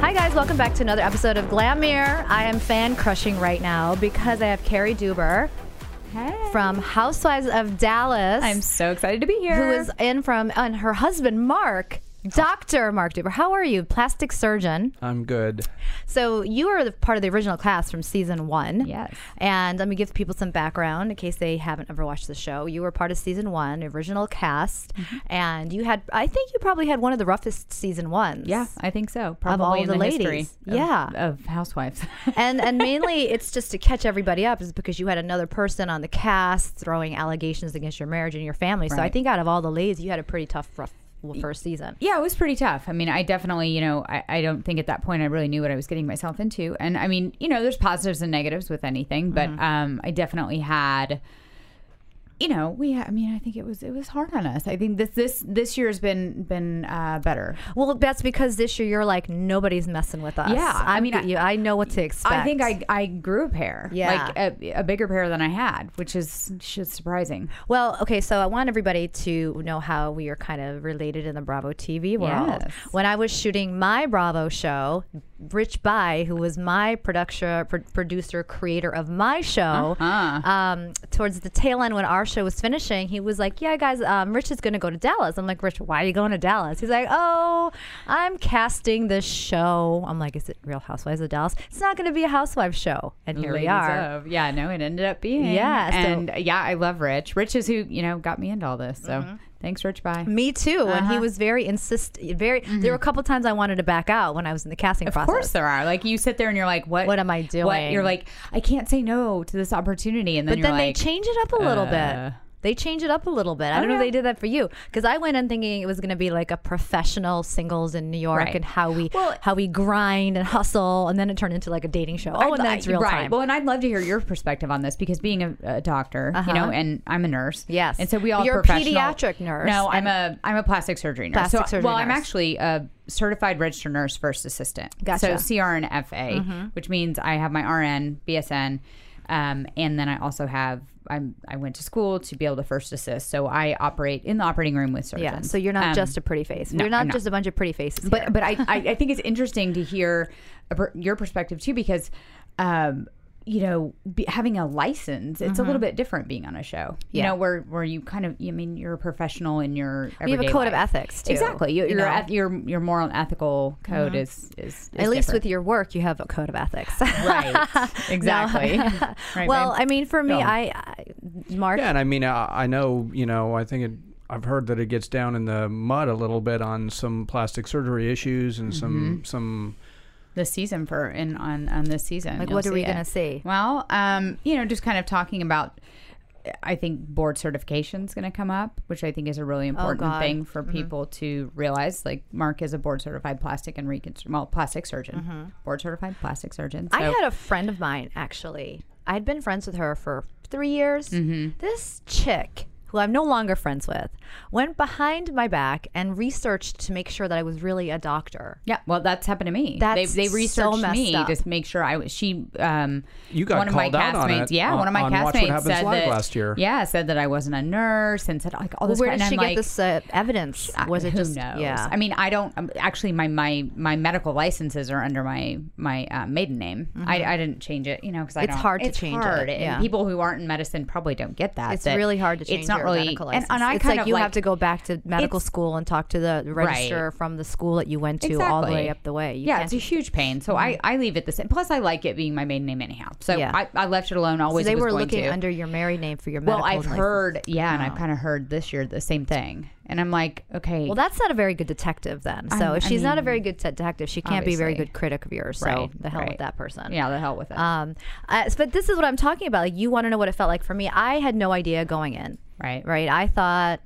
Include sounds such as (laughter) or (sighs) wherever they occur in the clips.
Hi, guys. Welcome back to another episode of Glamier. I am fan crushing right now because I have Cary Deuber Hey. from Housewives of Dallas. I'm so excited to be here. Who is in from, and her husband, Mark. Dr. Mark Deuber, how are you? Plastic surgeon. I'm good. So you are the part of the original cast from season one. Yes. And let me give people some background in case they haven't ever watched the show. You were part of season one, original cast, Mm-hmm. and you had, I think you probably had one of the roughest season ones. Yeah, I think so. Probably of all in the the, ladies. of, Yeah. of housewives. (laughs) and and mainly it's just to catch everybody up is because you had another person on the cast throwing allegations against your marriage and your family. So I think out of all the ladies, you had a pretty tough rough first season. yeah, it was pretty tough. I mean, I definitely, you know, I, I don't think at that point I really knew what I was getting myself into. And I mean, you know, there's positives and negatives with anything, but Mm-hmm. um, I definitely had. You know, we. I mean, I think it was it was hard on us. I think this this this year's been been uh, better. Well, that's because this year you're like nobody's messing with us. Yeah, I mean, you, I know what to expect. I think I I grew a pair. Yeah. like a, a bigger pair than I had, which is just surprising. Well, okay, so I want everybody to know how we are kind of related in the Bravo TV world. Yes. When I was shooting my Bravo show, Rich Bye, who was my production pro- producer, creator of my show, Uh-huh. um, towards the tail end when our show was finishing, he was like, "Yeah, guys, um, Rich is going to go to Dallas." I'm like, "Rich, why are you going to Dallas?" He's like, "Oh, I'm casting this show." I'm like, "Is it Real Housewives of Dallas?" It's not going to be a housewife show, and here we are. of- Yeah, no, it ended up being. Yeah, so- and yeah, I love Rich. Rich is who you know got me into all this. So thanks, Rich. Bye. Me too. And he Uh-huh. was very insist. Very. There were a couple times I wanted to back out when I was in the casting Of process. Of course there are. Like you sit there and you're like, what? What am I doing?" What? You're like, I can't say no to this opportunity, and then But then they change it up a little uh, bit. They change it up a little bit. I don't know if they did that for you because I went in thinking it was going to be like a professional singles in New York Right. and how we Well- how we grind and hustle, and then it turned into like a dating show. Oh, I'd and that's real right. time. Well, and I'd love to hear your perspective on this because being a, a doctor, Uh-huh. you know, and I'm a nurse. Yes. and so we all You're a pediatric nurse, No, I'm a I'm a plastic surgery nurse. Plastic so, surgery well, I'm actually a certified registered nurse first assistant. Gotcha. Mm-hmm. So CR and FA, which means I have my RN, BSN, um, and then I also have. I'm, I went to school to be able to first assist, so I operate in the operating room with surgeons. yeah. So you're not Um, just a pretty face. no, you're not not. just a bunch of pretty faces. but here. but I, I I (laughs) think it's interesting to hear a your perspective too because um you know be, having a license it's a little bit different being on a show you Mm-hmm. Yeah. know where where you kind of I mean you're a professional in your We have a everyday code of ethics, too, exactly you, you your. Mm-hmm. eth- your your moral and ethical code is, is is at least with your work, you have a code of ethics. (laughs) right (laughs) exactly (laughs) right, well, babe? I mean, for me, No. I, I Mark. Yeah, and I mean, I, I know, you know, I think it, I've heard that it gets down in the mud a little bit on some plastic surgery issues and Mm-hmm. some some. This season for in on on this season. Like, You'll what are we see gonna see? Well, um, you know, just kind of talking about. I think board certification is going to come up, which I think is a really important Oh, God. Mm-hmm. thing for people to realize. Like Mark is a board certified plastic and reconstruct, well, plastic surgeon, board certified plastic surgeon. Mm-hmm. I had a friend of mine actually. I'd been friends with her for three years. Mm-hmm. This chick, who I'm no longer friends with, went behind my back and researched to make sure that I was really a doctor. Yeah, well, that's happened to me. That's they they researched messed me up. to make sure I was. She, um, You got one of my called out on castmates. it yeah, on- one of my on What castmates said Live that last year. Yeah, said that I wasn't a nurse and said like all Well, where did she get like, this uh, evidence? Was it who just knows? yeah? I mean, I don't. Um, actually, my my my medical licenses are under my my uh, maiden name. I, I didn't change it, you know, because I Mm-hmm. It's don't- hard to it's change hard. it, And people who aren't in medicine probably don't get that. It's that really hard to change. It's change not not really. And, and I it's kind like of you like, have to go back to medical school and talk to the register from the school that you went to all the way up the way. You yeah, it's a huge pain. So I, I leave it the same. Plus, I like it being my maiden name anyhow. So Yeah. I, I left it alone. Always so they was were looking to. under your married name for your medical Well, I've license. heard, yeah, and I've Oh. kind of heard this year the same thing. And I'm like, okay, Well, that's not a very good detective then. So I- if I she's not a very good te- detective, she can't be a very good critic of yours. So Right, the hell right. with that person. yeah, the hell with it. Um, I, but this is what I'm talking about. Like, you want to know what it felt like for me. I had no idea going in. Right. Right. I thought,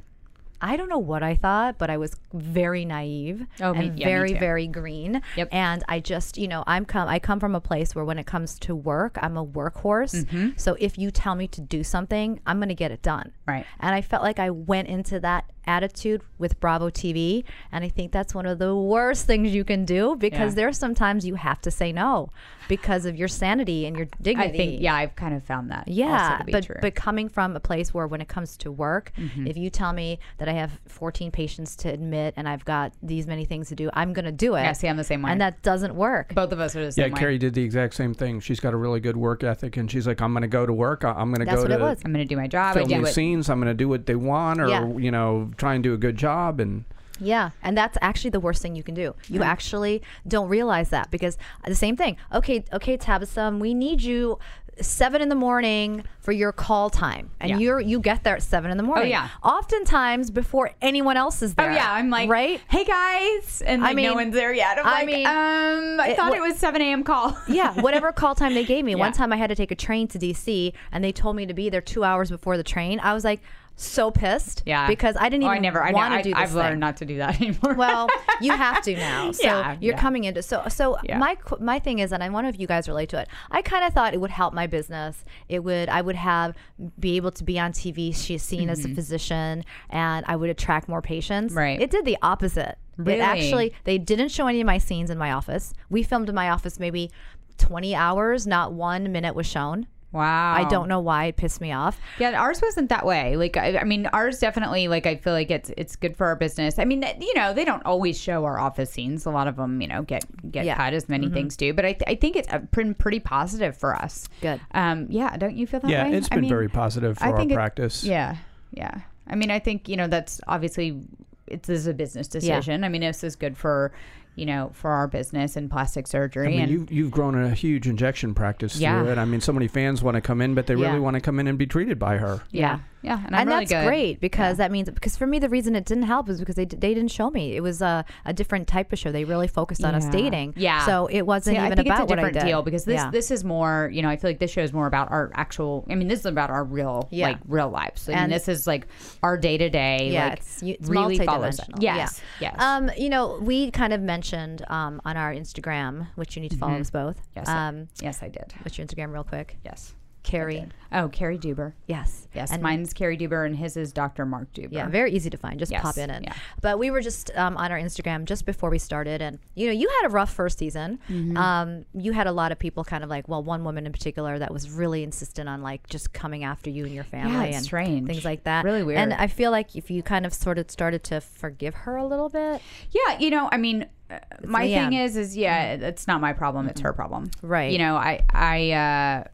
I don't know what I thought, but I was very naive Oh, me- and yeah, me very, too. very green. Yep. And I just, you know, I'm come. I come from a place where when it comes to work, I'm a workhorse. Mm-hmm. So if you tell me to do something, I'm going to get it done. Right. And I felt like I went into that attitude with Bravo TV. And I think that's one of the worst things you can do because Yeah. there's sometimes you have to say no because of your sanity and your dignity. I think, yeah, I've kind of found that. Yeah, also to be but true. but coming from a place where when it comes to work, Mm-hmm. if you tell me that I have 14 patients to admit and I've got these many things to do, I'm going to do it. Yeah, see, I'm the same way. And that doesn't work. both of us are the Yeah, same way. Yeah, Cary did the exact same thing. She's got a really good work ethic, and she's like, "I'm going to go to work. I- I'm going to That's go what to it was. I'm going to do my job. I film do these it. scenes. I'm going to do what they want, or Yeah. you know, try and do a good job." And Yeah, and that's actually the worst thing you can do. You actually don't realize that because the same thing. Okay, okay, Tabitha, we need you seven in the morning for your call time, and Yeah. Oh, you're you get there at seven in the morning. Oh yeah. oftentimes before anyone else is there. Oh yeah, I'm like, right. Hey guys, and I mean- no one's there yet. I'm I like, mean, um, I it- thought what- it was 7 a.m. call. (laughs) yeah, whatever call time they gave me. (laughs) One time I had to take a train to DC and they told me to be there two hours before the train. I was like so pissed. Yeah, Because I didn't Oh, even I never. I, want to do this I've learned not to do that (laughs) anymore. well, you have to now. (laughs) So Yeah, you're yeah. coming into so so Yeah. my my thing is, and I wonder if you guys relate to it. I kind of thought it would help my business. It would I would have be able to be on TV. She's seen as a physician, and I would attract more patients. Mm-hmm. Right. It did the opposite. Really? It actually they didn't show any of my scenes in my office. We filmed in my office maybe. 20 hours, not one minute was shown. Wow. I don't know why it pissed me off. Yeah, ours wasn't that way. Like, I, I mean, ours definitely. Like, I feel like it's it's good for our business. I mean, you know, they don't always show our office scenes. A lot of them, you know, get get Yeah. cut as many things do. But I, th- I think it's uh, pretty, pretty positive for us. Good. Um. Yeah. Don't you feel that yeah, way? it's I been mean, very positive for I our it- practice. Yeah. Yeah. I mean, I think you know that's obviously it's this is a business decision. I mean, this is good for you know for our business and plastic surgery. I mean, and you've, you've grown a huge injection practice Yeah. through it. I mean, so many fans want to come in, but they Yeah. really want to come in and be treated by her. yeah, yeah, and, I'm and really that's good. great because that means because for me the reason it didn't help is because they, they didn't show me it was a, a different type of show they really focused on us dating Yeah. so it wasn't See, even I think about it's a different what I did deal because this Yeah. this is more you know I feel like this show is more about our actual I mean this is about our real Yeah. like real lives I mean And- this is like our day to day yeah, like it's, it's really follows multidimensional. yes yeah. yes Um, you know, we kind of mentioned um, on our Instagram, which you need to follow us both. Mm-hmm. yes I- Um, yes I did what's your Instagram, real quick? yes Cary. oh Cary Deuber Yes. yes And- mine's Cary Deuber and his is Dr Mark Deuber Yeah, very easy to find. Just Yes, pop in and. yeah. But we were just um, on our Instagram just before we started, and you know, you had a rough first season. Mm-hmm. Um, you had a lot of people kind of like, well, one woman in particular that was really insistent on like just coming after you and your family it's and strange. things like that. Really weird. And I feel like if you kind of sort of started to forgive her a little bit, Yeah, you know, I mean, uh, my LeeAnne. thing is, is yeah, it's not my problem; it's her problem. Right. You know, I, I, uh,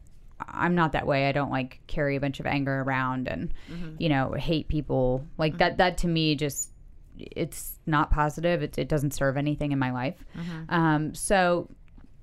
I'm not that way. I don't like carry a bunch of anger around and, mm-hmm. you know, hate people like that. Mm-hmm. That to me just, it's not positive. It, it doesn't serve anything in my life. Mm-hmm. Um, so.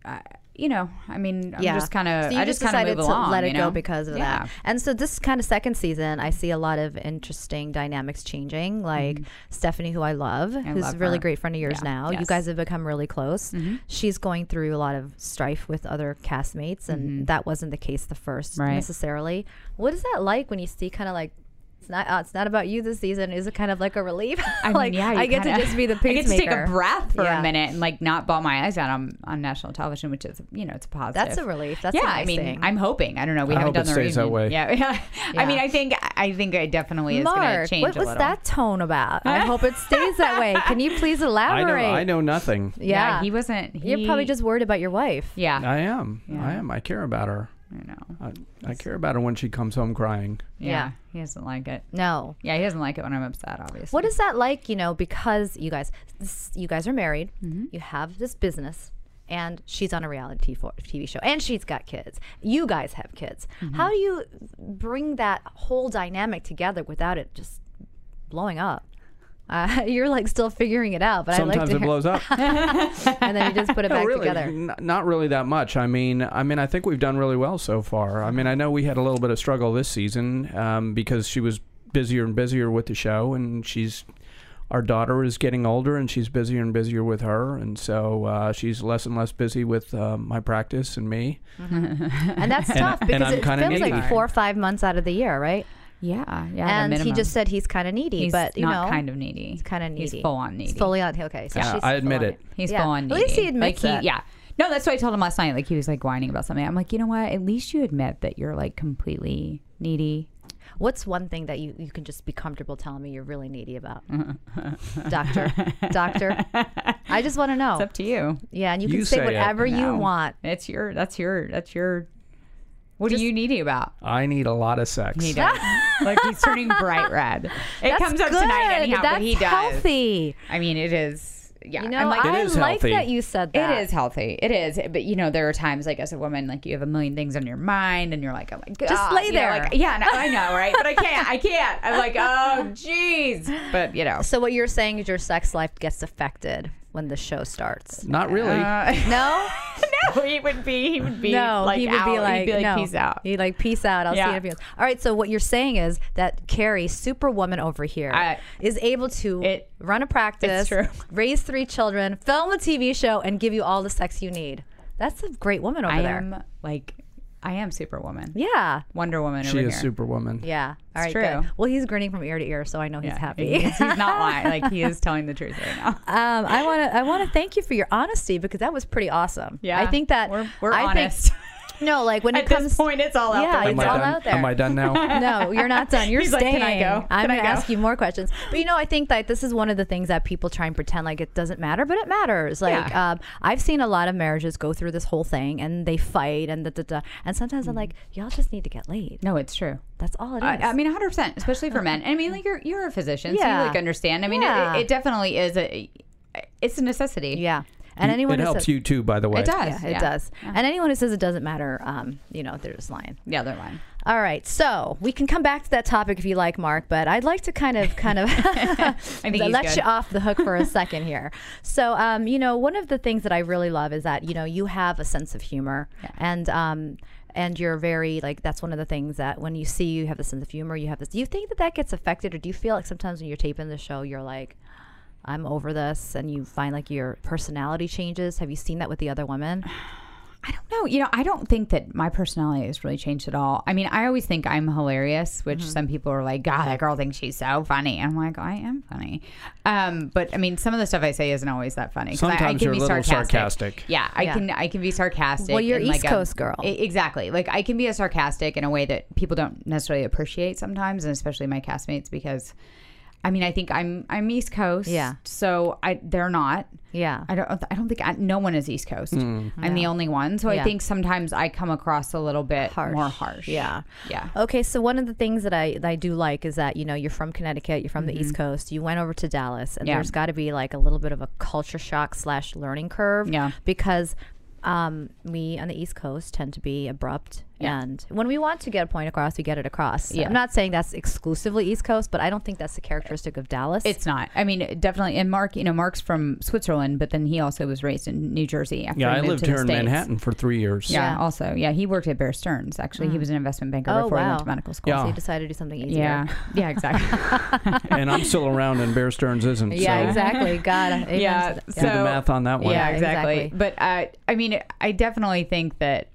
I you know, I mean, I'm just kind of, So you I just, kind decided of move to along. let you it know? go because of yeah. that. And so this kind of second season, I see a lot of interesting dynamics changing. Like Stephanie, who I love, who's Mm-hmm. love a really great friend of yours Yeah. now. You Yes. Mm-hmm. guys have become really close. She's going through a lot of strife with other castmates, and that wasn't the case the first Mm-hmm. Right. necessarily. What is that like when you see kind of like? It's not. Uh, it's not about you this season. Is it kind of like a relief? I (laughs) like mean, yeah, you I get kinda- to just be the (laughs) I peacemaker. get to take a breath for Yeah. a minute and like not bawl my eyes out on, on national television, which is you know it's a positive. That's a relief. That's yeah. a nice I mean, thing. I'm hoping. I don't know. We I haven't hope done it the stays that reunion. way. Yeah, (laughs) yeah. I mean, I think I think it definitely is going to Mark, change what a was little. that tone about? I hope it stays that way. Can you please I know. elaborate? I know nothing. Yeah, he wasn't. He, You're probably just worried about your wife. Yeah, I am. Yeah. I am. I care about her. I. I, I care about her when she comes home crying. Yeah, Yeah. he doesn't like it. No. Yeah, he doesn't like it when I'm upset. Obviously. What is that like? You know, because you guys, this, you guys are married. Mm-hmm. You have this business. and she's on a reality TV TV show, and she's got kids. You guys have kids. Mm-hmm. How do you bring that whole dynamic together without it just blowing up? Uh, (laughs) you're like still figuring it out, but I Sometimes like to it hear, blows up. (laughs) and then you just put it (laughs) No, back really, together. n- not really that much. I mean, I mean, I think we've done really well so far. I mean, I know we had a little bit of struggle this season um, because she was busier and busier with the show, and she's our daughter is getting older, and she's busier and busier with her, and so uh, she's less and less busy with uh, my practice and me. And that's And- tough and because I'm it kinda feels like four or five months out of the year, right? Yeah, yeah. and he just said he's kind of needy, he's but you not know, kind of needy. He's kind of needy. He's full on needy. He's fully on. Okay, so Yeah, she's I admit full on it. He's Yeah. full on Needy. At least he admits like it. He, yeah. No, that's what I told him last night. Like he was like whining about something. I'm like, you know what? At least you admit that you're like completely needy. What's one thing that you, you can just be comfortable telling me you're really needy about, (laughs) doctor? Doctor, I just want to know. It's up to you. yeah, and you, You can say, say whatever you want. It's your. That's your. That's your. What Just- are you needy about? I need a lot of sex. He does. (laughs) like he's turning bright red. It That's comes up good. tonight anyhow, That's but he does. healthy. I mean, it is. Yeah, You know, I'm like, I is like that you said that. It is healthy. It is. But you know, there are times like as a woman, like you have a million things on your mind and you're like, oh my god. Just lay you know, there. like, yeah, no, I know, right? But I can't. I can't. I'm like, oh jeez. But you know. So what you're saying is your sex life gets affected when the show starts. Not really. Uh, (laughs) No, (laughs) no, he would be. He would be. no, like he would out. be like, He'd be like, no. peace out. He'd like, peace out. I'll see Yeah. you in a few minutes. All right. So what you're saying is that Cary, superwoman over here, is I- able to It- run a practice, raise three children, film a TV show, and give you all the sex you need. That's a great woman over I there. am like, I am Superwoman. Yeah. Wonder Woman. she over is here. Superwoman. Yeah. All right. true. Good. Well, he's grinning from ear to ear, so I know he's Yeah, happy. He's, he's not (laughs) lying. Like he is telling the truth right now. Um, I want to I want to thank you for your honesty because that was pretty awesome. Yeah, I think that we're, we're I honest. Think, (laughs) no, like when it At comes this point, it's all out Yeah, there. it's I all done? out there. Am I done now? (laughs) no, you're not done. You're He's like, staying. "Can I go? I'm going to go?" ask you more questions. But you know, I think that this is one of the things that people try and pretend like it doesn't matter, but it matters. Like Yeah. um, I've seen a lot of marriages go through this whole thing and they fight and da, da, da. and sometimes I'm like, y'all just need to get laid. No, it's true. That's all it is. I, I mean, 100, percent especially for men. I mean, like you're you're a physician, so Yeah. you like understand. I mean, Yeah. it, it definitely is a it's a necessity. yeah. And anyone who says it who helps says, you too, by the way. It does. Yeah, it does. And anyone who says it doesn't matter, um, you know, they're just lying. Yeah, they're lying. All right, so we can come back to that topic if you like, Mark. But I'd like to kind of, kind of (laughs) (laughs) let good. you off the hook for a second here. So, um, you know, one of the things that I really love is that you know you have a sense of humor, and um, and you're very like that's one of the things that when you see you have a sense of humor, you have this. Do you think that that gets affected, or do you feel like sometimes when you're taping the show, you're like, I'm over this, and you find like your personality changes? Have you seen that with the other women? (sighs) I don't know. You know, I don't think that my personality has really changed at all. I mean, I always think I'm hilarious, which Mm-hmm. some people are like, God, that girl thinks she's so funny. I'm like, I am funny. Um, but I mean, some of the stuff I say isn't always that funny. 'cause I- I, Sometimes can you're a be little sarcastic. sarcastic. Yeah, I Yeah. can. I can be sarcastic. Well, you're in, like, East a- Coast girl. I- exactly. Like I can be a sarcastic in a way that people don't necessarily appreciate sometimes, and especially my castmates because. I mean, I think I'm I'm East Coast, Yeah. So I they're not. Yeah. I don't. I don't think I, no one is East Coast. I'm the only one, so Yeah. I think sometimes I come across a little bit Harsh. more harsh. Yeah. yeah. Okay, so one of the things that I that I do like is that you know you're from Connecticut, you're from the Mm-hmm. East Coast, you went over to Dallas, and Yeah. there's got to be like a little bit of a culture shock slash learning curve. Yeah. because um, we on the East Coast tend to be abrupt, Yeah. and when we want to get a point across, we get it across. Yeah. I'm not saying that's exclusively East Coast, but I don't think that's the characteristic of Dallas. It's not. I mean, definitely. And Mark, you know, Mark's from Switzerland, but then he also was raised in New Jersey. After Yeah, he I moved lived to the here in States. Manhattan for three years. Yeah, Yeah. Also, yeah, he worked at Bear Stearns. Actually, he was an investment banker Oh, before he went to medical school. Yeah. so you decided to do something easier. Yeah. Yeah. Exactly. (laughs) and I'm still around, and Bear Stearns isn't. Yeah, so exactly. God, amen Yeah, to. Do so- the math on that one. Yeah, Yeah, exactly. exactly. But uh, I mean, I definitely think that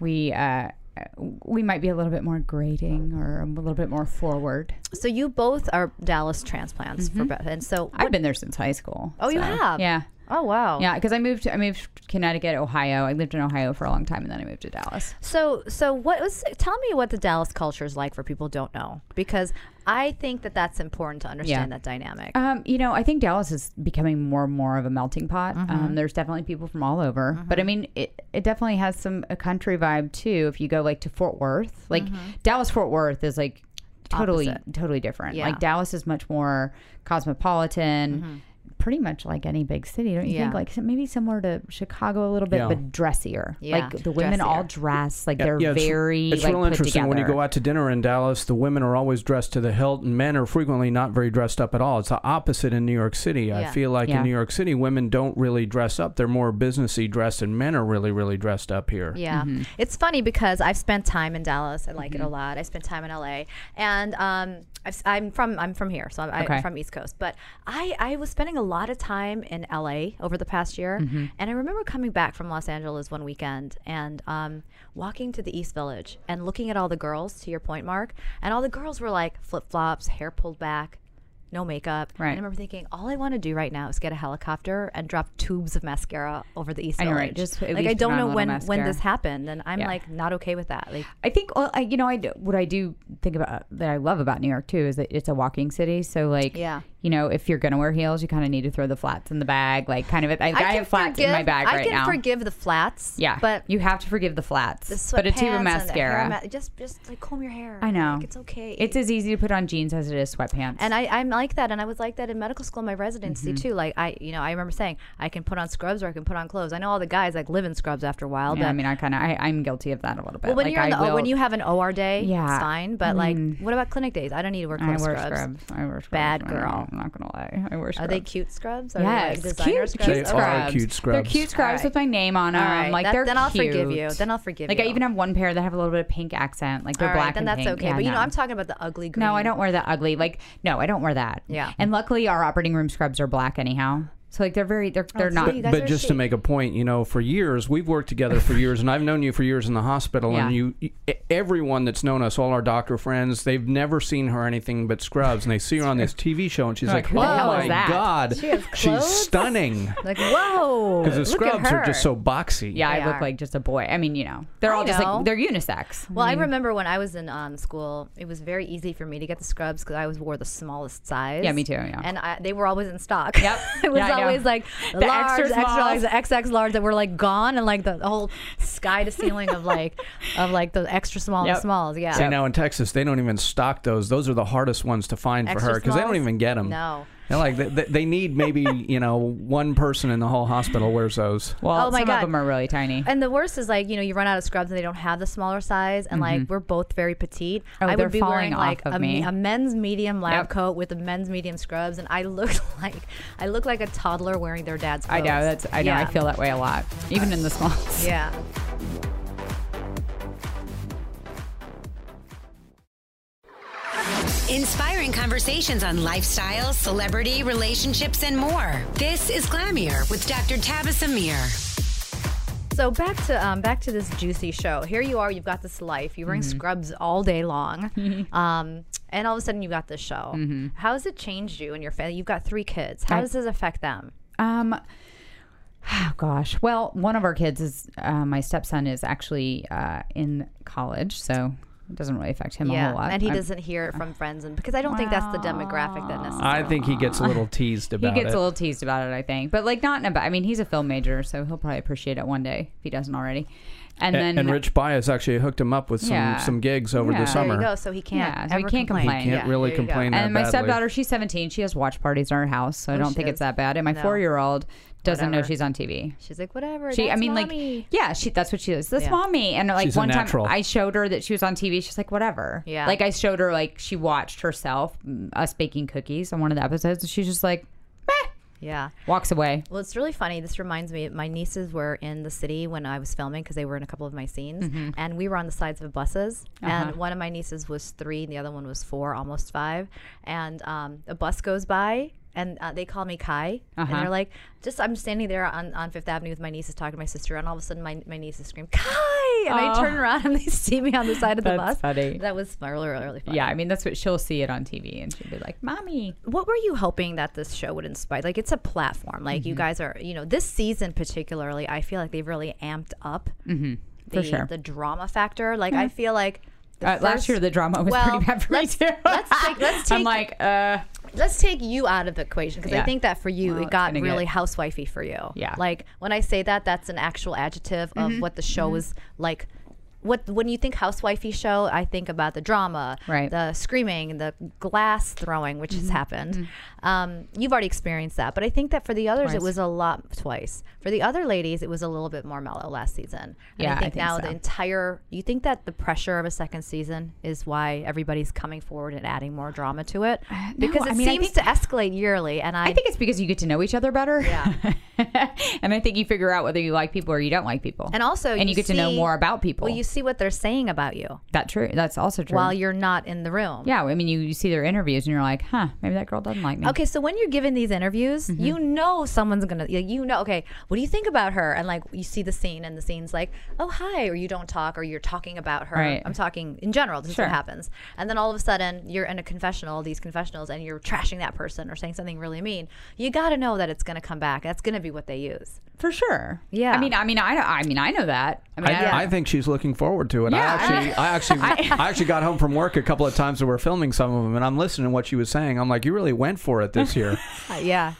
we uh, Uh, we might be a little bit more grating or a little bit more forward. So you both are Dallas transplants for mm-hmm. Beth, and so I've been there since high school. Oh, you have? Yeah. Oh wow, Yeah, because I moved. I moved to Connecticut, Ohio. I lived in Ohio for a long time, and then I moved to Dallas. So, so what was? Tell me what the Dallas culture is like for people who don't know, because I think that that's important to understand Yeah. that dynamic. Um, you know, I think Dallas is becoming more and more of a melting pot. Mm-hmm. Um, there's definitely people from all over, but I mean, it, it definitely has some a country vibe too. If you go like to Fort Worth, like Dallas Fort Worth is like totally Mm-hmm. Opposite. totally different. Yeah. Mm-hmm. Like Dallas is much more cosmopolitan. Pretty much like any big city, don't you Yeah. think? Like maybe similar to Chicago a little bit, Yeah. but dressier. Yeah, like the women all dress like Yeah, they're yeah, it's- very. It's like, real put interesting when you go out to dinner in Dallas. The women are always dressed to the hilt, and men are frequently not very dressed up at all. It's the opposite in New York City. I feel like Yeah. in New York City, women don't really dress up. They're more businessy dressed, and men are really, really dressed up here. Yeah, Mm-hmm. it's funny because I've spent time in Dallas. I like it a lot. I spent time in LA, and um, I've, I'm from I'm from here, so I'm, Okay. I'm from East Coast. But I I was spending a lot of time in LA over the past year, Mm-hmm. and I remember coming back from Los Angeles one weekend and um, walking to the East Village and looking at all the girls. To your point, Mark, and all the girls were like flip flops, hair pulled back. No makeup. Right. And I remember thinking, all I want to do right now is get a helicopter and drop tubes of mascara over the East I know, Village. right. Just like I don't know when when this happened, and I'm Yeah. like not okay with that. Like I think, well, I, you know, I do, what I do think about that I love about New York too is that it's a walking city. So, like, Yeah. You know, if you're gonna wear heels, you kind of need to throw the flats in the bag, like, kind of. I, have flats in my forgive- bag I can now. forgive the flats. yeah, but you have to forgive the flats. the but a tube of and the hair mascara. ma- just just like comb your hair. I know. Like, it's okay. It's as easy to put on jeans as it is sweatpants. and I, I'm like that, and I was like that in medical school, in my residency Mm-hmm. too. Like I, you know, I remember saying I can put on scrubs or I can put on clothes. I know all the guys like live in scrubs after a while, yeah, but I mean, I kind of, I'm guilty of that a little bit. well, when Like, you're I the, O- when you have an OR day, Yeah. it's fine. But I like, what about clinic days? I don't need to wear I wear scrubs. scrubs. I wear scrubs. Bad I don't know, girl. I'm not gonna lie. I wear Are they cute scrubs? Are Yes, they like designer cute, scrubs? cute They are scrubs. cute They're scrubs. cute scrubs Alright. with my name on them. All right, Like that- they're then I'll cute. forgive you. Then I'll forgive Like you. Like I even have one pair that have a little bit of pink accent. Like they're All black right, then and that's pink. okay. Yeah, but you know. I'm talking about the ugly green. No, I don't wear that ugly. Like no, I don't wear that. Yeah. And luckily, our operating room scrubs are black anyhow. So like they're very they're they're see, not. you guys but are just to make a point, you know, for years we've worked together for years, and I've known you for years in the hospital. And you, everyone that's known us, all our doctor friends, they've never seen her anything but scrubs, and they see her on this TV show, and she's like, who "Oh the hell is my that?" god, She she's stunning." (laughs) Like whoa, Because the look at scrubs are just so boxy. yeah, I They look like just a boy. I mean, you know, they're I all just like they're unisex. Well, I mean, remember when I was in um, school, it was very easy for me to get the scrubs because I always wore the smallest size. Yeah, me too, yeah. And I, they were always in stock. Yep. (laughs) it was Yeah, I know. Always like The large, extra extra, smalls. large, XX large that were like gone, and like the whole sky to ceiling of like (laughs) of like the extra small and smalls. Yeah. See, now in Texas, they don't even stock those. Those are the hardest ones to find for her because they don't even get them. No. They're like they, they, they need maybe you know one person in the whole hospital wears those. well, Oh my some God. of them are really tiny. And the worst is like you know you run out of scrubs and they don't have the smaller size and like we're both very petite. Mm-hmm. Oh, I they're would be falling wearing off like of a, me. a men's medium lab Yep. coat with a men's medium scrubs, and I look (laughs) like I look like a toddler wearing their dad's I know that's I know I feel that way a lot, even in the smalls. Yeah. Inspiring conversations on lifestyle, celebrity, relationships, and more. This is Glamier with Dr. Tabitha Mir. So back to um, back to this juicy show. Here you are. You've got this life. You're wearing Mm-hmm. scrubs all day long, (laughs) um, and all of a sudden you've got this show. Mm-hmm. How has it changed you and your family? You've got three kids. How I- does this affect them? Um, oh (sighs) gosh. Well, one of our kids is uh, my stepson is actually uh, in college, so it doesn't really affect him a whole lot. and he I'm- doesn't hear it from friends, and because I don't think that's the demographic that necessarily. I think he gets a little (laughs) teased about it. He gets it. a little teased about it, I think, but like not in a. I mean, he's a film major, so he'll probably appreciate it one day if he doesn't already. And A- then and Rich Bias actually hooked him up with some Yeah. some gigs over Yeah. the summer. There you go. So he can't. Yeah, so he can't complain. He can't Yeah, really there you go. complain that and my badly. stepdaughter, she's 17. She has watch parties in our house, so I Oh, don't she think it's that bad. And my No. four year old doesn't know Whatever. she's on TV. She's like, whatever. She, I that's mean, mommy. like, yeah, she. That's what she is. That's Yeah. mommy. And like She's a one time, natural. I showed her that she was on TV. She's like, whatever. Yeah. Like I showed her, like she watched herself, mm, us baking cookies on one of the episodes, and she's just like, meh, Yeah. walks away. Well, it's really funny. This reminds me, my nieces were in the city when I was filming because they were in a couple of my scenes, Mm-hmm. and we were on the sides of buses. Uh-huh. And one of my nieces was three, and the other one was four, almost five. And um, a bus goes by, and uh, they call me Kai, and Uh-huh. they're like, just I'm standing there on, on Fifth Avenue with my nieces talking to my sister, and all of a sudden my, my nieces scream Kai, and I Oh. turn around and they (laughs) see me on the side of the That's bus. funny. That was really really funny. Yeah, I mean that's what she'll see it on TV, and she'll be like, "Mommy." what were you hoping that this show would inspire? Like, it's a platform. Like, you Mm-hmm. guys are, you know, this season particularly, I feel like they've really amped up the, For sure. the drama factor. Like, I feel like Uh, last year the drama was well, pretty bad for let's- me too. let's take- let's (laughs) I'm like, uh, let's take you out of the equation because I think that for you Well, it got really get- housewifey for you. Yeah. Like when I say that, that's an actual adjective of what the show was like what when you think housewifey show, I think about the drama, Right. The screaming, the glass throwing, which Mm-hmm. has happened. Um, you've already experienced that, but I think that for the others, it was a lot twice. For the other ladies, it was a little bit more mellow last season. And Yeah, I I think, think now so. the entire. You think that the pressure of a second season is why everybody's coming forward and adding more drama to it because Uh, I it mean, seems think- to escalate yearly, and I, I think it's because you get to know each other better. Yeah. (laughs) and I think you figure out whether you like people or you don't like people. and also and you, get to know more about people. Well, you see what they're saying about you that true. That's also true. while you're not in the room. yeah, I mean, you, you see their interviews and you're like, huh, maybe that girl doesn't like me. Okay, so when you're giving these interviews, Mm-hmm. you know someone's gonna, you you know, okay, what do you think about her? And like you see the scene, and the scene's like, oh hi, or you don't talk, or you're talking about her. Right. I'm talking in general. This is what happens. And then all of a sudden, you're in a confessional, these confessionals, and you're trashing that person or saying something really mean. You got to know that it's gonna come back. That's gonna be what they use. For sure. Yeah. I mean, I mean, I, know- I mean, I know that. I mean, I, don't- I, I think she's looking forward to it. I Yeah. actually, I actually, (laughs) I actually got home from work a couple of times and we're filming some of them, and I'm listening to what she was saying. I'm like, you really went for it this year. (laughs) Uh, yeah.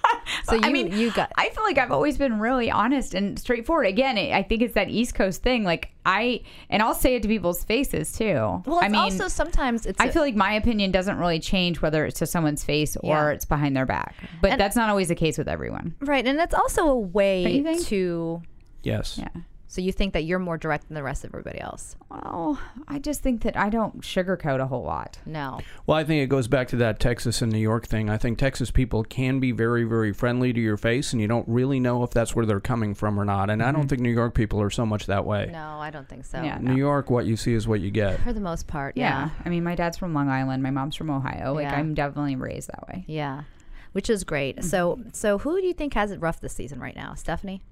So (laughs) you, I mean, you got. I feel like I've always been really honest and straightforward. Again, I I think it's that East Coast thing. Like I, and I'll say it to people's faces too. well, it's I mean, also sometimes it's. I a- feel like my opinion doesn't really change whether it's to someone's face or Yeah. it's behind their back. But And- that's not always the case with everyone. right, and it's also a way to. Yes. Yeah. So you think that you're more direct than the rest of everybody else? Well, I just think that I don't sugarcoat a whole lot. No. Well, I think it goes back to that Texas and New York thing. I think Texas people can be very, very friendly to your face, and you don't really know if that's where they're coming from or not. And I don't mm-hmm. think New York people are so much that way. No, I don't think so. Yeah. New York, what you see is what you get. For the most part, Yeah. yeah. I mean, my dad's from Long Island. My mom's from Ohio. Like, Yeah. I'm definitely raised that way. Yeah. Which is great. Mm. So so who do you think has it rough this season right now? Stephanie?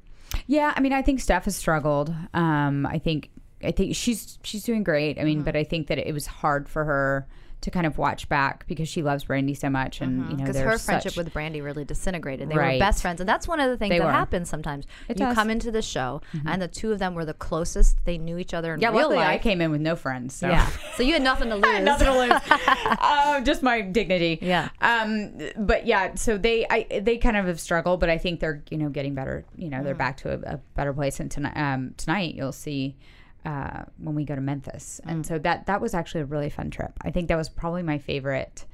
Yeah, I mean, I think Steph has struggled. Um, I think I think she's she's doing great. I mean, Mm-hmm. but I think that it was hard for her to kind of watch back because she loves Brandi so much, and you know, Because Mm-hmm. her friendship with Brandi really disintegrated. They Right. were best friends. And that's one of the things They that were. happens sometimes. It you does. Mm-hmm. come into the show and the two of them were the closest. They knew each other in yeah. real Luckily, I came in with no friends, so Yeah. So you had nothing to (laughs) lose. nothing to lose. uh, (laughs) just my dignity. Yeah. Um. But yeah. So they, I, they kind of have struggled, but I think they're, you know, getting better. You know, Mm. they're back to a, a better place. And tonight, um, tonight you'll see. Uh, when we go to Memphis, Mm. and so that that was actually a really fun trip. I think that was probably my favorite.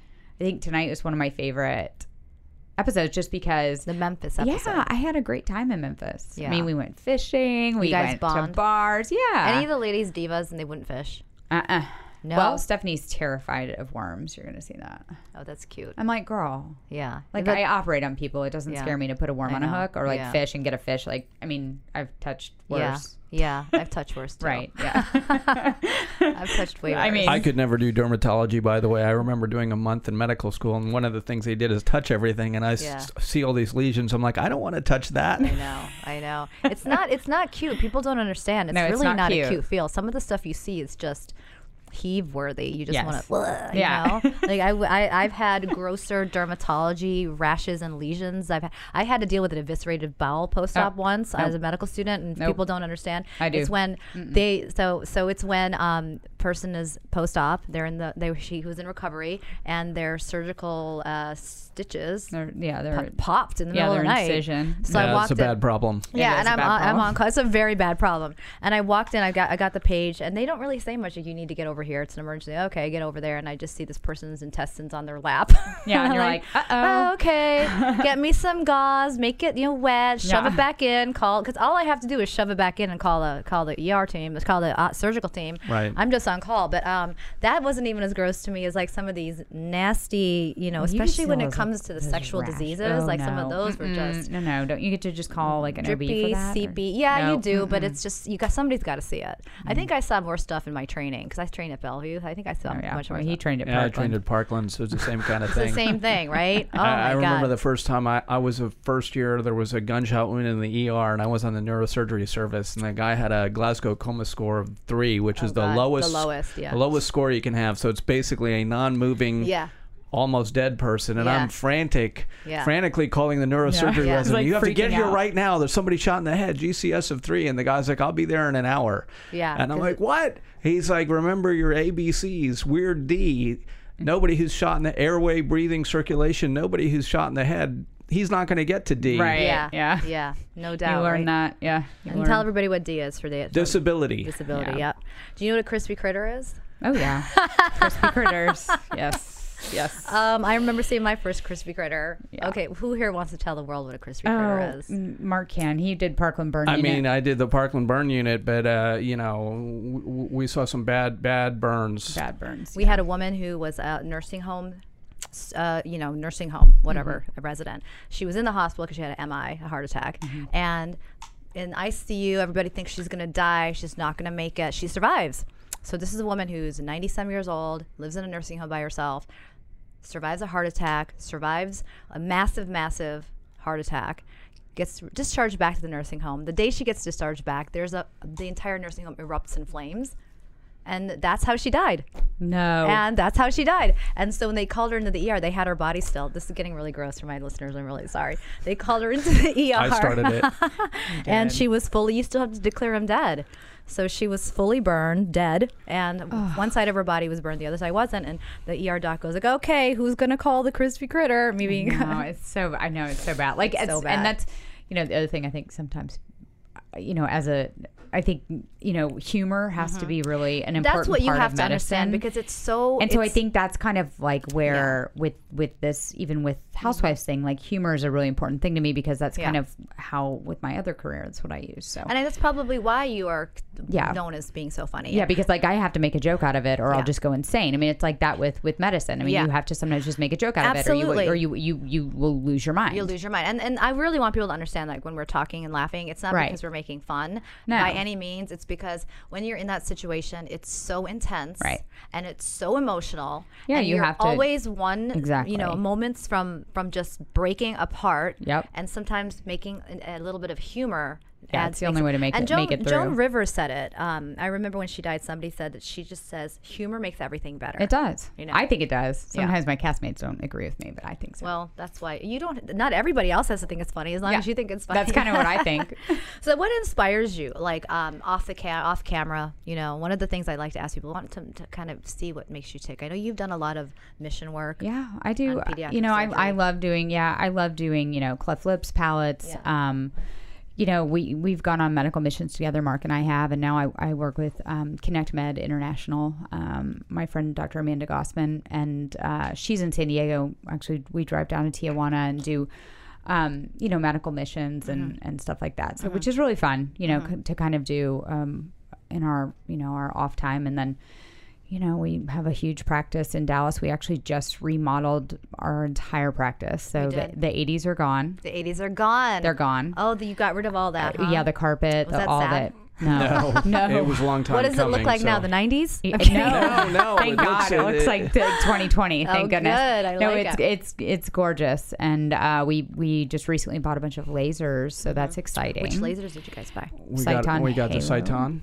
I think tonight was one of my favorite episodes, just because the Memphis episode. yeah, I had a great time in Memphis. Yeah. I mean, we went fishing, we guys went bond? to bars. Yeah, Any of the ladies divas and they wouldn't fish. uh-uh. No? Well, Stephanie's terrified of worms. You're gonna see that. Oh, that's cute. I'm like, girl, Yeah. like But- I operate on people. It doesn't Yeah. scare me to put a worm I on a hook or like Yeah. fish and get a fish. Like, I mean, I've touched worse. yeah. Yeah. I've touched worse too. Right. (laughs) Yeah. I've touched way worse. (laughs) I mean- I could never do dermatology, by the way. I remember doing a month in medical school, and one of the things they did is touch everything. And I s- Yeah. see all these lesions. I'm like, I don't want to touch that. I know, I know. It's not. It's not cute. People don't understand. It's No, it's really not not, cute. a cute feel. Some of the stuff you see is just heave worthy. You just Yes. (laughs) want to, Yeah. know. (laughs) Like I, I, I've had grosser dermatology rashes and lesions. I've, had, I had to deal with an eviscerated bowel post-op once as a medical student, and Nope. people don't understand. I do. It's when they, so, so it's when um person is post-op. They're in the, they, she was in recovery, and their surgical uh, stitches They're- yeah, they're po- popped in the yeah, middle of the their night. incision. So I yeah, walked it's a in- bad problem. yeah, and a I'm on, I'm on call. It's a very bad problem. And I walked in. I got I got the page, and they don't really say much. Like you need to get over here. It's an emergency. Okay, get over there. And I just see this person's intestines on their lap. Yeah, and I'm (laughs) you're like, oh, "Uh-oh." okay, (laughs) get me some gauze, make it you know wet, shove Yeah. it back in, call because all I have to do is shove it back in and call the call the ER team, call the uh, surgical team. Right. I'm just on call, but um, that wasn't even as gross to me as like some of these nasty, you know, You especially when it all those, comes to the sexual rash- diseases. Oh, like some of those were Mm-mm. just no, no. Don't you get to just call like an OB for that? CP. Yeah, No. you do, but it's just you got somebody's got to see it. I think I saw more stuff in my training because I trained at Bellevue. I think I saw Oh, yeah. much more. Well, he stuff. trained at Yeah, I Parkland. trained at Parkland, so it's the same kind of (laughs) It's the thing. same thing, right? (laughs) Oh I, my I remember god. the first time I, I was a first year, there was a gunshot wound in the ER, and I was on the neurosurgery service, and the guy had a Glasgow coma score of three, which is the Oh, God. The lowest, lowest, yeah. the lowest score you can have. So it's basically a non-moving, Yeah. almost dead person, and Yeah. I'm frantic, Yeah. frantically calling the neurosurgery Yeah. resident. Like, you have to get freaking here right now. There's somebody shot in the head, GCS of three, and the guy's like, I'll be there in an hour. Yeah, and I'm like, what? He's like, remember your ABCs, weird D. Nobody who's shot in the airway, breathing, circulation. Nobody who's shot in the head he's not going to get to D. Right. Yeah, Yeah. yeah, no You doubt. learn right? that. Yeah. You And learn- tell everybody what D is for the Disability. disability. Yeah. Yep. Do you know what a crispy critter is? Oh yeah. (laughs) Crispy critters. Yes. Yes. Um, I remember seeing my first crispy critter. Yeah. Okay, who here wants to tell the world what a crispy Oh, critter is? Mark can. He did Parkland Burn I Unit. mean, I did the Parkland burn unit, but uh, you know, w- w- we saw some bad, bad burns. bad burns. We had a woman who was a nursing home, s- uh, you know, nursing home, whatever, Mm-hmm. a resident. She was in the hospital because she had an MI, a heart attack, and in ICU, everybody thinks she's gonna die. She's not gonna make it. She survives. So this is a woman who's 97 years old, lives in a nursing home by herself, survives a heart attack, survives a massive, massive heart attack. Gets discharged back to the nursing home. The day she gets discharged back, there's a the entire nursing home erupts in flames, and that's how she died. no. And that's how she died. And so when they called her into the ER, they had her body still. This is getting really gross for my listeners. I'm really sorry. They called her into the ER. (laughs) I started it. (laughs) and she was fully, you still have to declare him dead. So she was fully burned, dead, and one side of her body was burned, the other side wasn't. And the ER doc goes like, "Okay, who's gonna call the crispy critter?" Me being, no, (laughs) it's so. I know it's so bad. Like, it's, so bad. and that's you know the other thing. I think sometimes, uh, you know, as a, I think you know, humor has to be really an important Mm-hmm. that's what you part have of to understand medicine. because it's so. and so I think that's kind of like where with with this even with housewives thing like humor is a really important thing to me because that's kind of how with my other career that's what I use so and that's probably why you are Yeah. known as being so funny. yeah because like I have to make a joke out of it or Yeah. I'll just go insane I mean it's like that with with medicine I mean Yeah. you have to sometimes just make a joke out Absolutely. of it or you or you you you will lose your mind You'll lose your mind. And and I really want people to understand like when we're talking and laughing, it's not Right. because we're making fun No. by any means. It's because when you're in that situation, it's so intense. Right. And it's so emotional. Yeah, and you have to- always one Exactly. you know, moments from from just breaking apart. Yep. And sometimes making a, a little bit of humor. Yeah, it's the only way to make and it- Joan, make it Joan through. Rivers said it. Um, I remember when she died, somebody said that she just says humor makes everything better. it does You know. I think it does Yeah. sometimes my castmates don't agree with me but I think so Well, that's why you don't. Not everybody else has to think it's funny, as long Yeah. as you think it's funny. that's kind of what I think (laughs) So, what inspires you, like um, off the cam, off camera? You know, one of the things I like to ask people, I want to, to kind of see what makes you tick. I know you've done a lot of mission work. Yeah, I do. You know, I, I love doing. Yeah, I love doing. You know, cleft lips, palates. Um, you know, we we've gone on medical missions together. Mark and I have, and now I, I work with um, Connect Med International. Um, my friend Dr. Amanda Gosman, and uh, she's in San Diego. Actually, we drive down to Tijuana and do. Um, you know, medical missions and, Mm-hmm. and stuff like that. So, which is really fun, you know, c- to kind of do um, in our, you know, our off time. And then, you know, we have a huge practice in Dallas. We actually just remodeled our entire practice. So the, the 80s are gone. The 80s are gone. They're gone. Oh, the, you got rid of all that. huh? Yeah, the carpet, Was the, that all sad? that. No, no, (laughs) It was a long time What does it look coming, like now? The 90s? (laughs) No, (laughs) no, Thank it God, looks- it looks like the 2020. Thank Oh, goodness. good. I no, like it's it. it's it's gorgeous, and uh, we we just recently bought a bunch of lasers, so that's exciting. Mm-hmm. Which lasers did you guys buy? We got, we got the Halo. Sciton.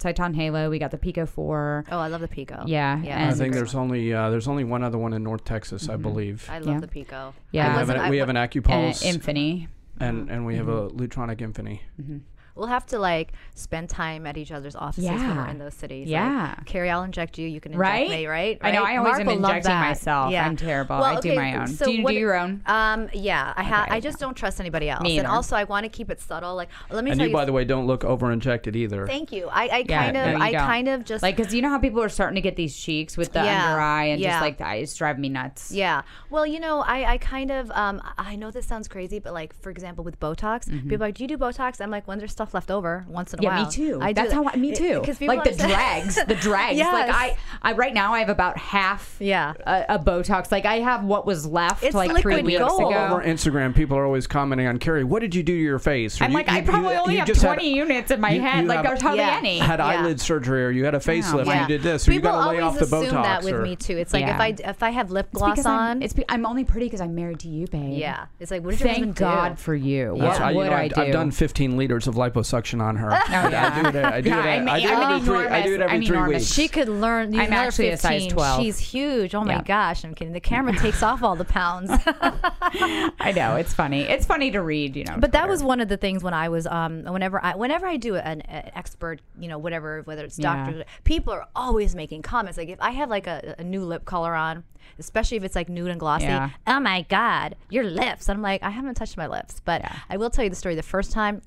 Sciton Halo. We got the Pico Four. Oh, I love the Pico. Yeah, yeah. I think there's only uh, there's only one other one in North Texas, I believe. I love Yeah. the Pico. Yeah. We have an, I we have an and Acupulse Infinity. and and we have a Mm-hmm. Lutronic Infini. We'll have to like spend time at each other's offices when we're in those cities. Yeah. Like, Cary, I'll inject you. You can inject Right? me, right? I know, I always Mark am love injecting that. myself. I'm terrible. I do my own. Do you do your own? Um, yeah, I have. Okay. I just don't trust anybody else, Me and also I want to keep it subtle. Like, let me And tell you, by the way, don't look over injected either. Thank you. I, I Yeah, kind of, you I don't. kind of just Like, because you know how people are starting to get these cheeks with the Yeah, under eye and yeah. just like that. It's driving me nuts. Yeah. Well, you know, I, I kind of, um, I know this sounds crazy, but like, for example, with Botox, people are like, do you do Botox? I'm like, when there's stuff left over, once in a. Yeah, while. me too. I do That's that. how I, me It- too. 'cause Like the drags, the (laughs) drags. Yes. Like I, I right now I have about half. Yeah. A, a Botox. Like I have what was left. It's like liquid three weeks gold. All ago. over Instagram, people are always commenting on Cary. What did you do to your face? Or I'm you- like, you- I probably you- only you have 20 had, units in my you- head. you like have- there's hardly Yeah. any. had eyelid surgery or you had a facelift yeah. and you did this or you got to lay off always the assume Botox. that with me too. It's like if I if I have lip gloss on, I'm, it's I'm only pretty because I'm married to you, babe. yeah, it's like what did your Thank? God for you. What I, you would know, I I've, do? I've done 15 liters of liposuction on her. (laughs) I yeah. do it. I do it. I'm- I do it I'm every three. I do it every I'm three enormous. weeks. She could learn. You I'm know her actually a size 12. She's huge. Oh my Yeah. gosh, I'm kidding. The camera takes off all the pounds. (laughs) I know it's funny. It's funny to read, you know. But that was one of the things when I was um whenever I whenever I do an, an expert you know whatever whether it's Yeah. doctor people are always making comments like if I have like a, a new lip color on especially if it's like nude and glossy Yeah. oh my god your lips and I'm like I haven't touched my lips but Yeah. I will tell you the story the first time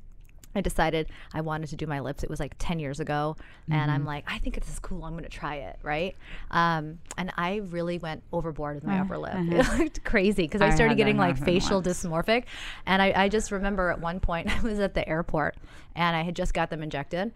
I decided I wanted to do my lips. It was like 10 years ago. And Mm-hmm. I'm like, I think this is cool. I'm going to try it. Right. Um, and I really went overboard with my upper lip. It looked crazy because I, Uh-huh. I started getting like facial once. dysmorphic. And I, I just remember at one point (laughs) I was at the airport and I had just got them injected,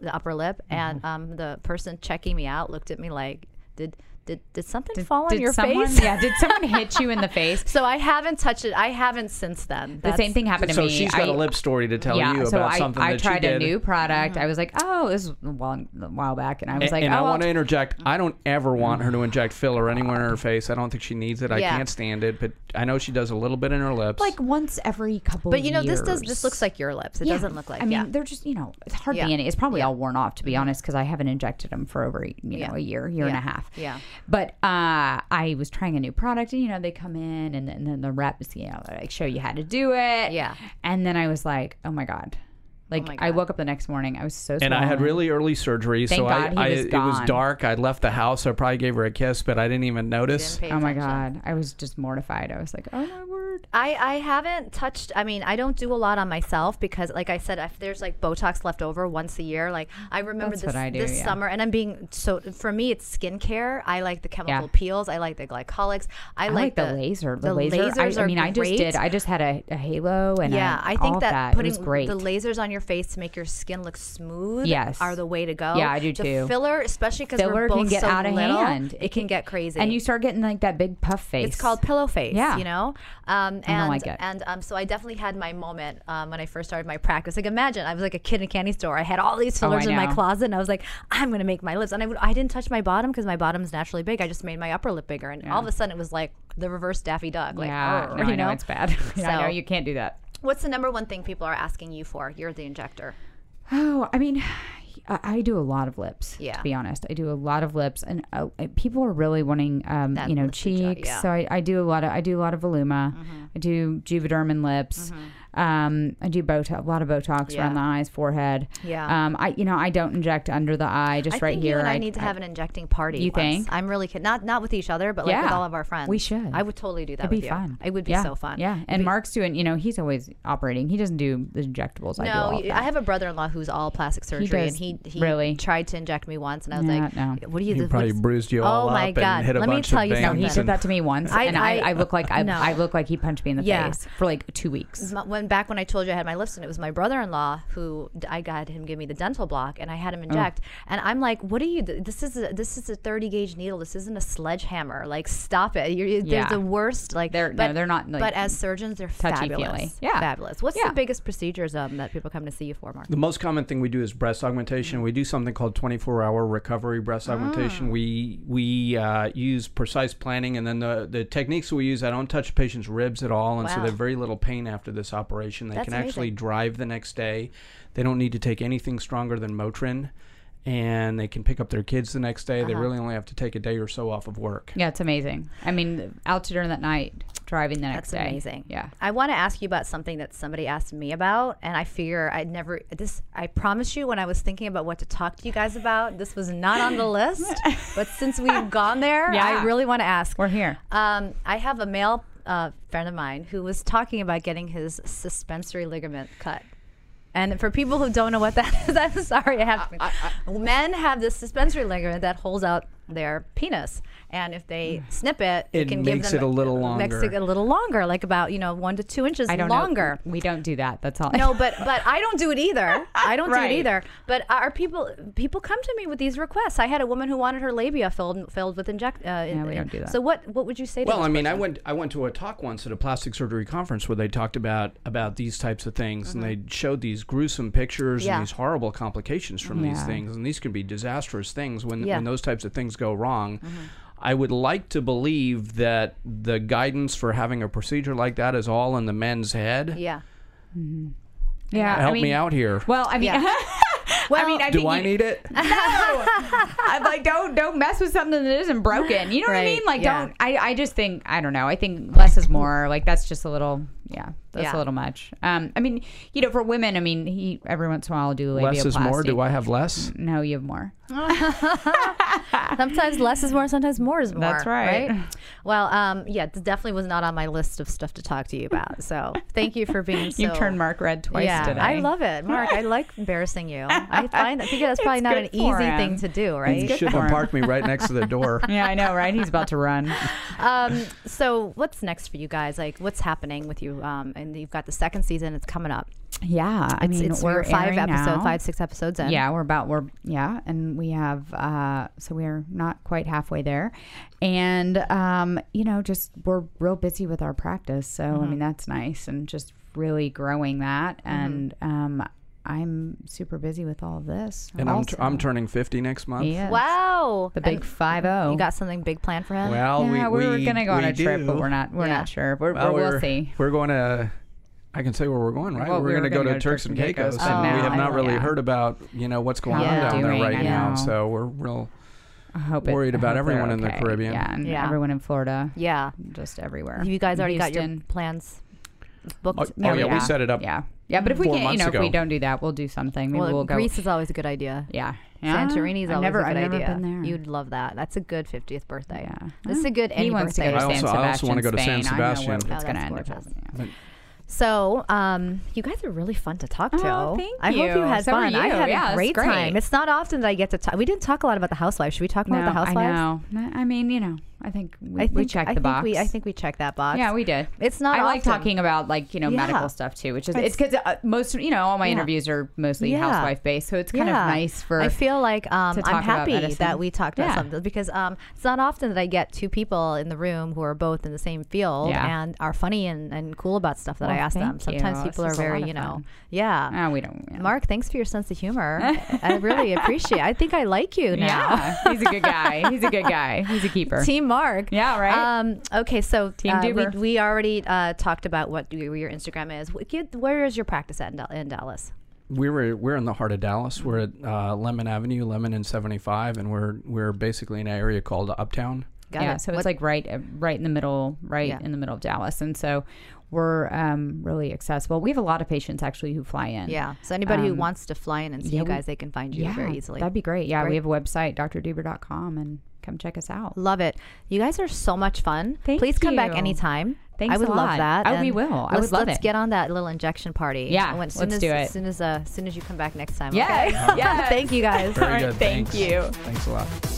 the upper lip. Mm-hmm. And um, the person checking me out looked at me like, did, did, did something fall on did your someone, face? Yeah, did someone hit you in the (laughs) face? So I haven't touched it. I haven't since then. The same thing happened to so me. So she's got I- a lip story to tell yeah, you so about I, something I that tried she did. a new product. I was like, oh, this was a while, a while back, and I was And, like, and oh, I I'll want to interject. I don't ever want her to inject filler anywhere Oh. in her face. I don't think she needs it. I Yeah. can't stand it. But I know she does a little bit in her lips. like once every couple. But you know, this does this looks like your lips. It Yeah. doesn't look like I mean, yeah. they're just you know, it's hardly Yeah. Mm-hmm. any. It's probably all worn off to be honest, because I haven't injected them for over you know Yeah. a year, year and a half. Yeah. But uh, I was trying a new product, and you know, they come in, and, then- and then the reps, you know, like show you how to do it. Yeah. And then I was like, oh my god. Like my I woke up the next morning, I was so. and I had really early surgery, Thank so God I, he I was it was dark. I left the house. I probably gave her a kiss, but I didn't even notice. Didn't pay Oh my god, I was just mortified. I was like, oh my word. I, I haven't touched I mean I don't do a lot on myself because like I said if there's like Botox left over once a year like I remember That's this I do, this yeah. summer and I'm being so for me it's skincare I like the chemical Yeah. peels I like the glycolics I, I like, the, laser. The, the laser. lasers I, I are mean, I just did. I just had a, a halo and yeah, a, I think of that, that, putting great. the lasers on your face to make your skin look smooth Yes. are the way to go. Yeah, I do the too. Filler, especially because Filler we're both can get so out of little, hand. It can get crazy. and you start getting like that big puff face. It's called pillow face. Yeah. you know. Um, and don't like it. and um, so I definitely had my moment um, when I first started my practice. Like imagine I was like a kid in a candy store. I had all these Oh, I fillers in my closet, and I was like, I'm gonna make my lips. And I would, I didn't touch my bottom because my bottom's naturally big. I just made my upper lip bigger, and all of a sudden it was like the reverse Daffy Duck. Like, yeah, "Arr," no, you I know, it's bad. Yeah, (laughs) I know So- you can't do that. What's the number one thing people are asking you for? You're the injector. Oh, I mean, (sighs) I, do a lot of lips. Yeah. To be honest, I do a lot of lips, and uh, people are really wanting, um, That you know, lipstick job, cheeks. yeah. Mm-hmm. So I, I do a lot of I do a lot of Voluma. I do Juvederm lips. Um, I do Botox, a lot of Botox Yeah. around the eyes, forehead. Yeah. Um, I you know I don't inject under the eye, just I right think here. you and I, need to have an injecting party. You once. think? I'm really kidding. Not not with each other, but like with all of our friends. We should. I would totally do that. It'd be you. fun. It would be yeah. so fun. Yeah, and Mark's doing. You know, he's always operating. He doesn't do the injectables. I No, all of you- that. I have a brother-in-law who's all plastic surgery, and does he he really? tried to inject me once, and I was Yeah, like, no. "What do you?" He this- probably bruised you all Oh my up God. and hit a Let me tell you. No, something. he did that to me once, I- and I, I- I, look like I. I look like he punched me in the face for like two weeks. M- when back when I told you I had my lips, and it was my brother-in-law who I got him give me the dental block and I had him Oh. inject and I'm like what are you this is a, this is a 30 gauge needle this isn't a sledgehammer like stop it You're, you- Yeah. they're the worst like They're- no, but, they're not, like, but as surgeons they're fabulous touchy-feely. Yeah. fabulous what's Yeah. the biggest procedures um, that people come to see you for Mark The most common thing we do is breast augmentation. We do something called 24-hour recovery breast Ah. augmentation. We we uh, use precise planning, and then the the techniques we use. I don't touch patients' ribs at all, and so they have very little pain after this operation. They That's can actually drive the next day. They don't need to take anything stronger than Motrin, and they can pick up their kids the next day. They Uh-huh. really only have to take a day or so off of work. Yeah, it's amazing. I mean, out to dinner that night, driving the next day. That's day. amazing. Yeah. I want to ask you about something that somebody asked me about, and I figure I'd never. This I promise you, when I was thinking about what to talk to you guys about, this was not on the (laughs) list. but since we've gone there, (laughs) Yeah. I really want to ask. We're here. Um, I have a male uh, friend of mine who was talking about getting his suspensory ligament cut. And for people who don't know what that (laughs) is, I'm sorry. I have men have this suspensory ligament that holds out their penis, and if they snip it, it, It can give makes them it a little longer. Makes longer. it a little longer, like about you know one to two inches I don't longer. know. We don't do that. That's all. No, but but I don't do it either. I don't do it (laughs) either. But are people people come to me with these requests? I had a woman who wanted her labia filled filled with inject. Uh, Yeah, we don't do that. So what what would you say? to Well, this I mean, I went I went to a talk once at a plastic surgery conference where they talked about about these types of things, and they showed these gruesome pictures Mm-hmm. Yeah. and these horrible complications from these things, and these can be disastrous things when Yeah. Mm-hmm. when those types of things go wrong. Mm-hmm. I would like to believe that the guidance for having a procedure like that is all in the men's head. Yeah. Mm-hmm. Yeah, I Help mean- me out here. Well, I mean, (laughs) I mean, I Do think I you- need it? (laughs) No, I'm like, don't don't mess with something that isn't broken. You know what I mean? Like, yeah. don't. I I just think I don't know. I think less is more. Like that's just a little. Yeah, that's Yeah. a little much. Um, I mean, you know, for women, I mean, he every once in a while will do labiaplasty. Less is more. Do I have less? No, you have more. (laughs) Sometimes less is more, sometimes more is more. That's right. Well, um, yeah, this definitely was not on my list of stuff to talk to you about. So thank you for being (laughs) so. You've turned Mark red twice yeah, today. I love it, Mark. I like embarrassing you. I find I think that's (laughs) probably It's not an easy him. thing to do, right? You shouldn't have parked me right next to the door. Yeah, I know, right? He's about to run. Um, so what's next for you guys? Like, what's happening with you? Um, and you've got the second season; it's coming up. Yeah, I It's, mean, it's we're five episodes, five six episodes in. Yeah, we're about we're yeah, and we have uh so we're not quite halfway there. And um, you know, just we're real busy with our practice. So I Mm-hmm. mean that's nice and just really growing that and um I'm super busy with all of this. And I'm, also. I'm turning 50 next month. Yes. Wow. The big And five zero. You got something big planned for him? Well, yeah, we, were gonna go on we a trip, but we're not. We're Yeah. not sure. We're, Well, we're, we'll see. We're going to. I can say where we're going, right? Well, we're we going to go gonna Turks and Caicos, but and we now have I not don't- really yeah. heard about you know what's going How on down doing, there right now. So we're real. I hope it- worried I about hope they're everyone in the. Caribbean. Yeah, and Yeah. everyone in Florida. Yeah. Just everywhere. Have you guys already got your plans booked? Oh, oh, yeah, we set it up. Yeah, yeah. But if we four can't, you months know, if we don't do that, we'll do something. Maybe Well, we'll go. Greece is always a good idea. Yeah, yeah. Santorini's I've always never, a good I've never idea. been there. You'd love that. That's a good 50th birthday. Yeah. This is a good He any wants to birthday. go to I San also- I also wanna Sebastian, go to San Spain. I know what Sebastian. it's Oh, going to that's end up. gorgeous. So, um, you guys are really fun to talk to. Oh, thank I hope you you. had So are fun. I had Yeah, a great, great. time. It's not often that I get to talk. We didn't talk a lot about the housewives. Should we talk more No, about the I housewives? know. I mean, you know, I think we, I think we checked I the think box. We, I think we checked that box. Yeah, we did. It's not I like talking about like you know Yeah. medical stuff too, which is It's- because uh, most you know all my Yeah. interviews are mostly Yeah. housewife based, so it's kind of nice for. I feel like um, to I'm happy that we talked about something because um, it's not often that I get two people in the room who are both in the same field and are funny and, and cool about stuff that I ask them. thank you. Sometimes This people are is a lot very, you know, fun. yeah. Ah, we don't. Mark, thanks for your sense of humor. (laughs) I really appreciate. I think I like you now. Yeah, he's a good guy. He's a good guy. He's a keeper. (laughs) Team Mark. Yeah, right? Um, okay, so Team uh, we, we already uh, talked about what your your Instagram is. Where is your practice at in, Dal- in Dallas? We were we're in the heart of Dallas. We're at uh, Lemmon Avenue, Lemmon and 75, and we're we're basically in an area called Uptown. Got yeah, it. so What- it's like right, uh, right in the middle, right Yeah. in the middle of Dallas, and so we're um, really accessible. We have a lot of patients actually who fly in. yeah. So anybody who Um, wants to fly in and see yeah, you we- guys, they can find you yeah, very easily. That'd be great. Yeah, Great. we have a website, drdeuber.com, and come check us out. Love it. You guys are so much fun. Thank Please come back anytime. anything. Thanks I would a love that. Oh, we will. I let's, would love let's it. get on that little injection party. Yeah, When, soon let's as, do it. As soon as, uh, as soon as you come back next time. Yes, Okay? (laughs) yes. Thank you guys. Very All right, good. thank thanks. you. Thanks a lot.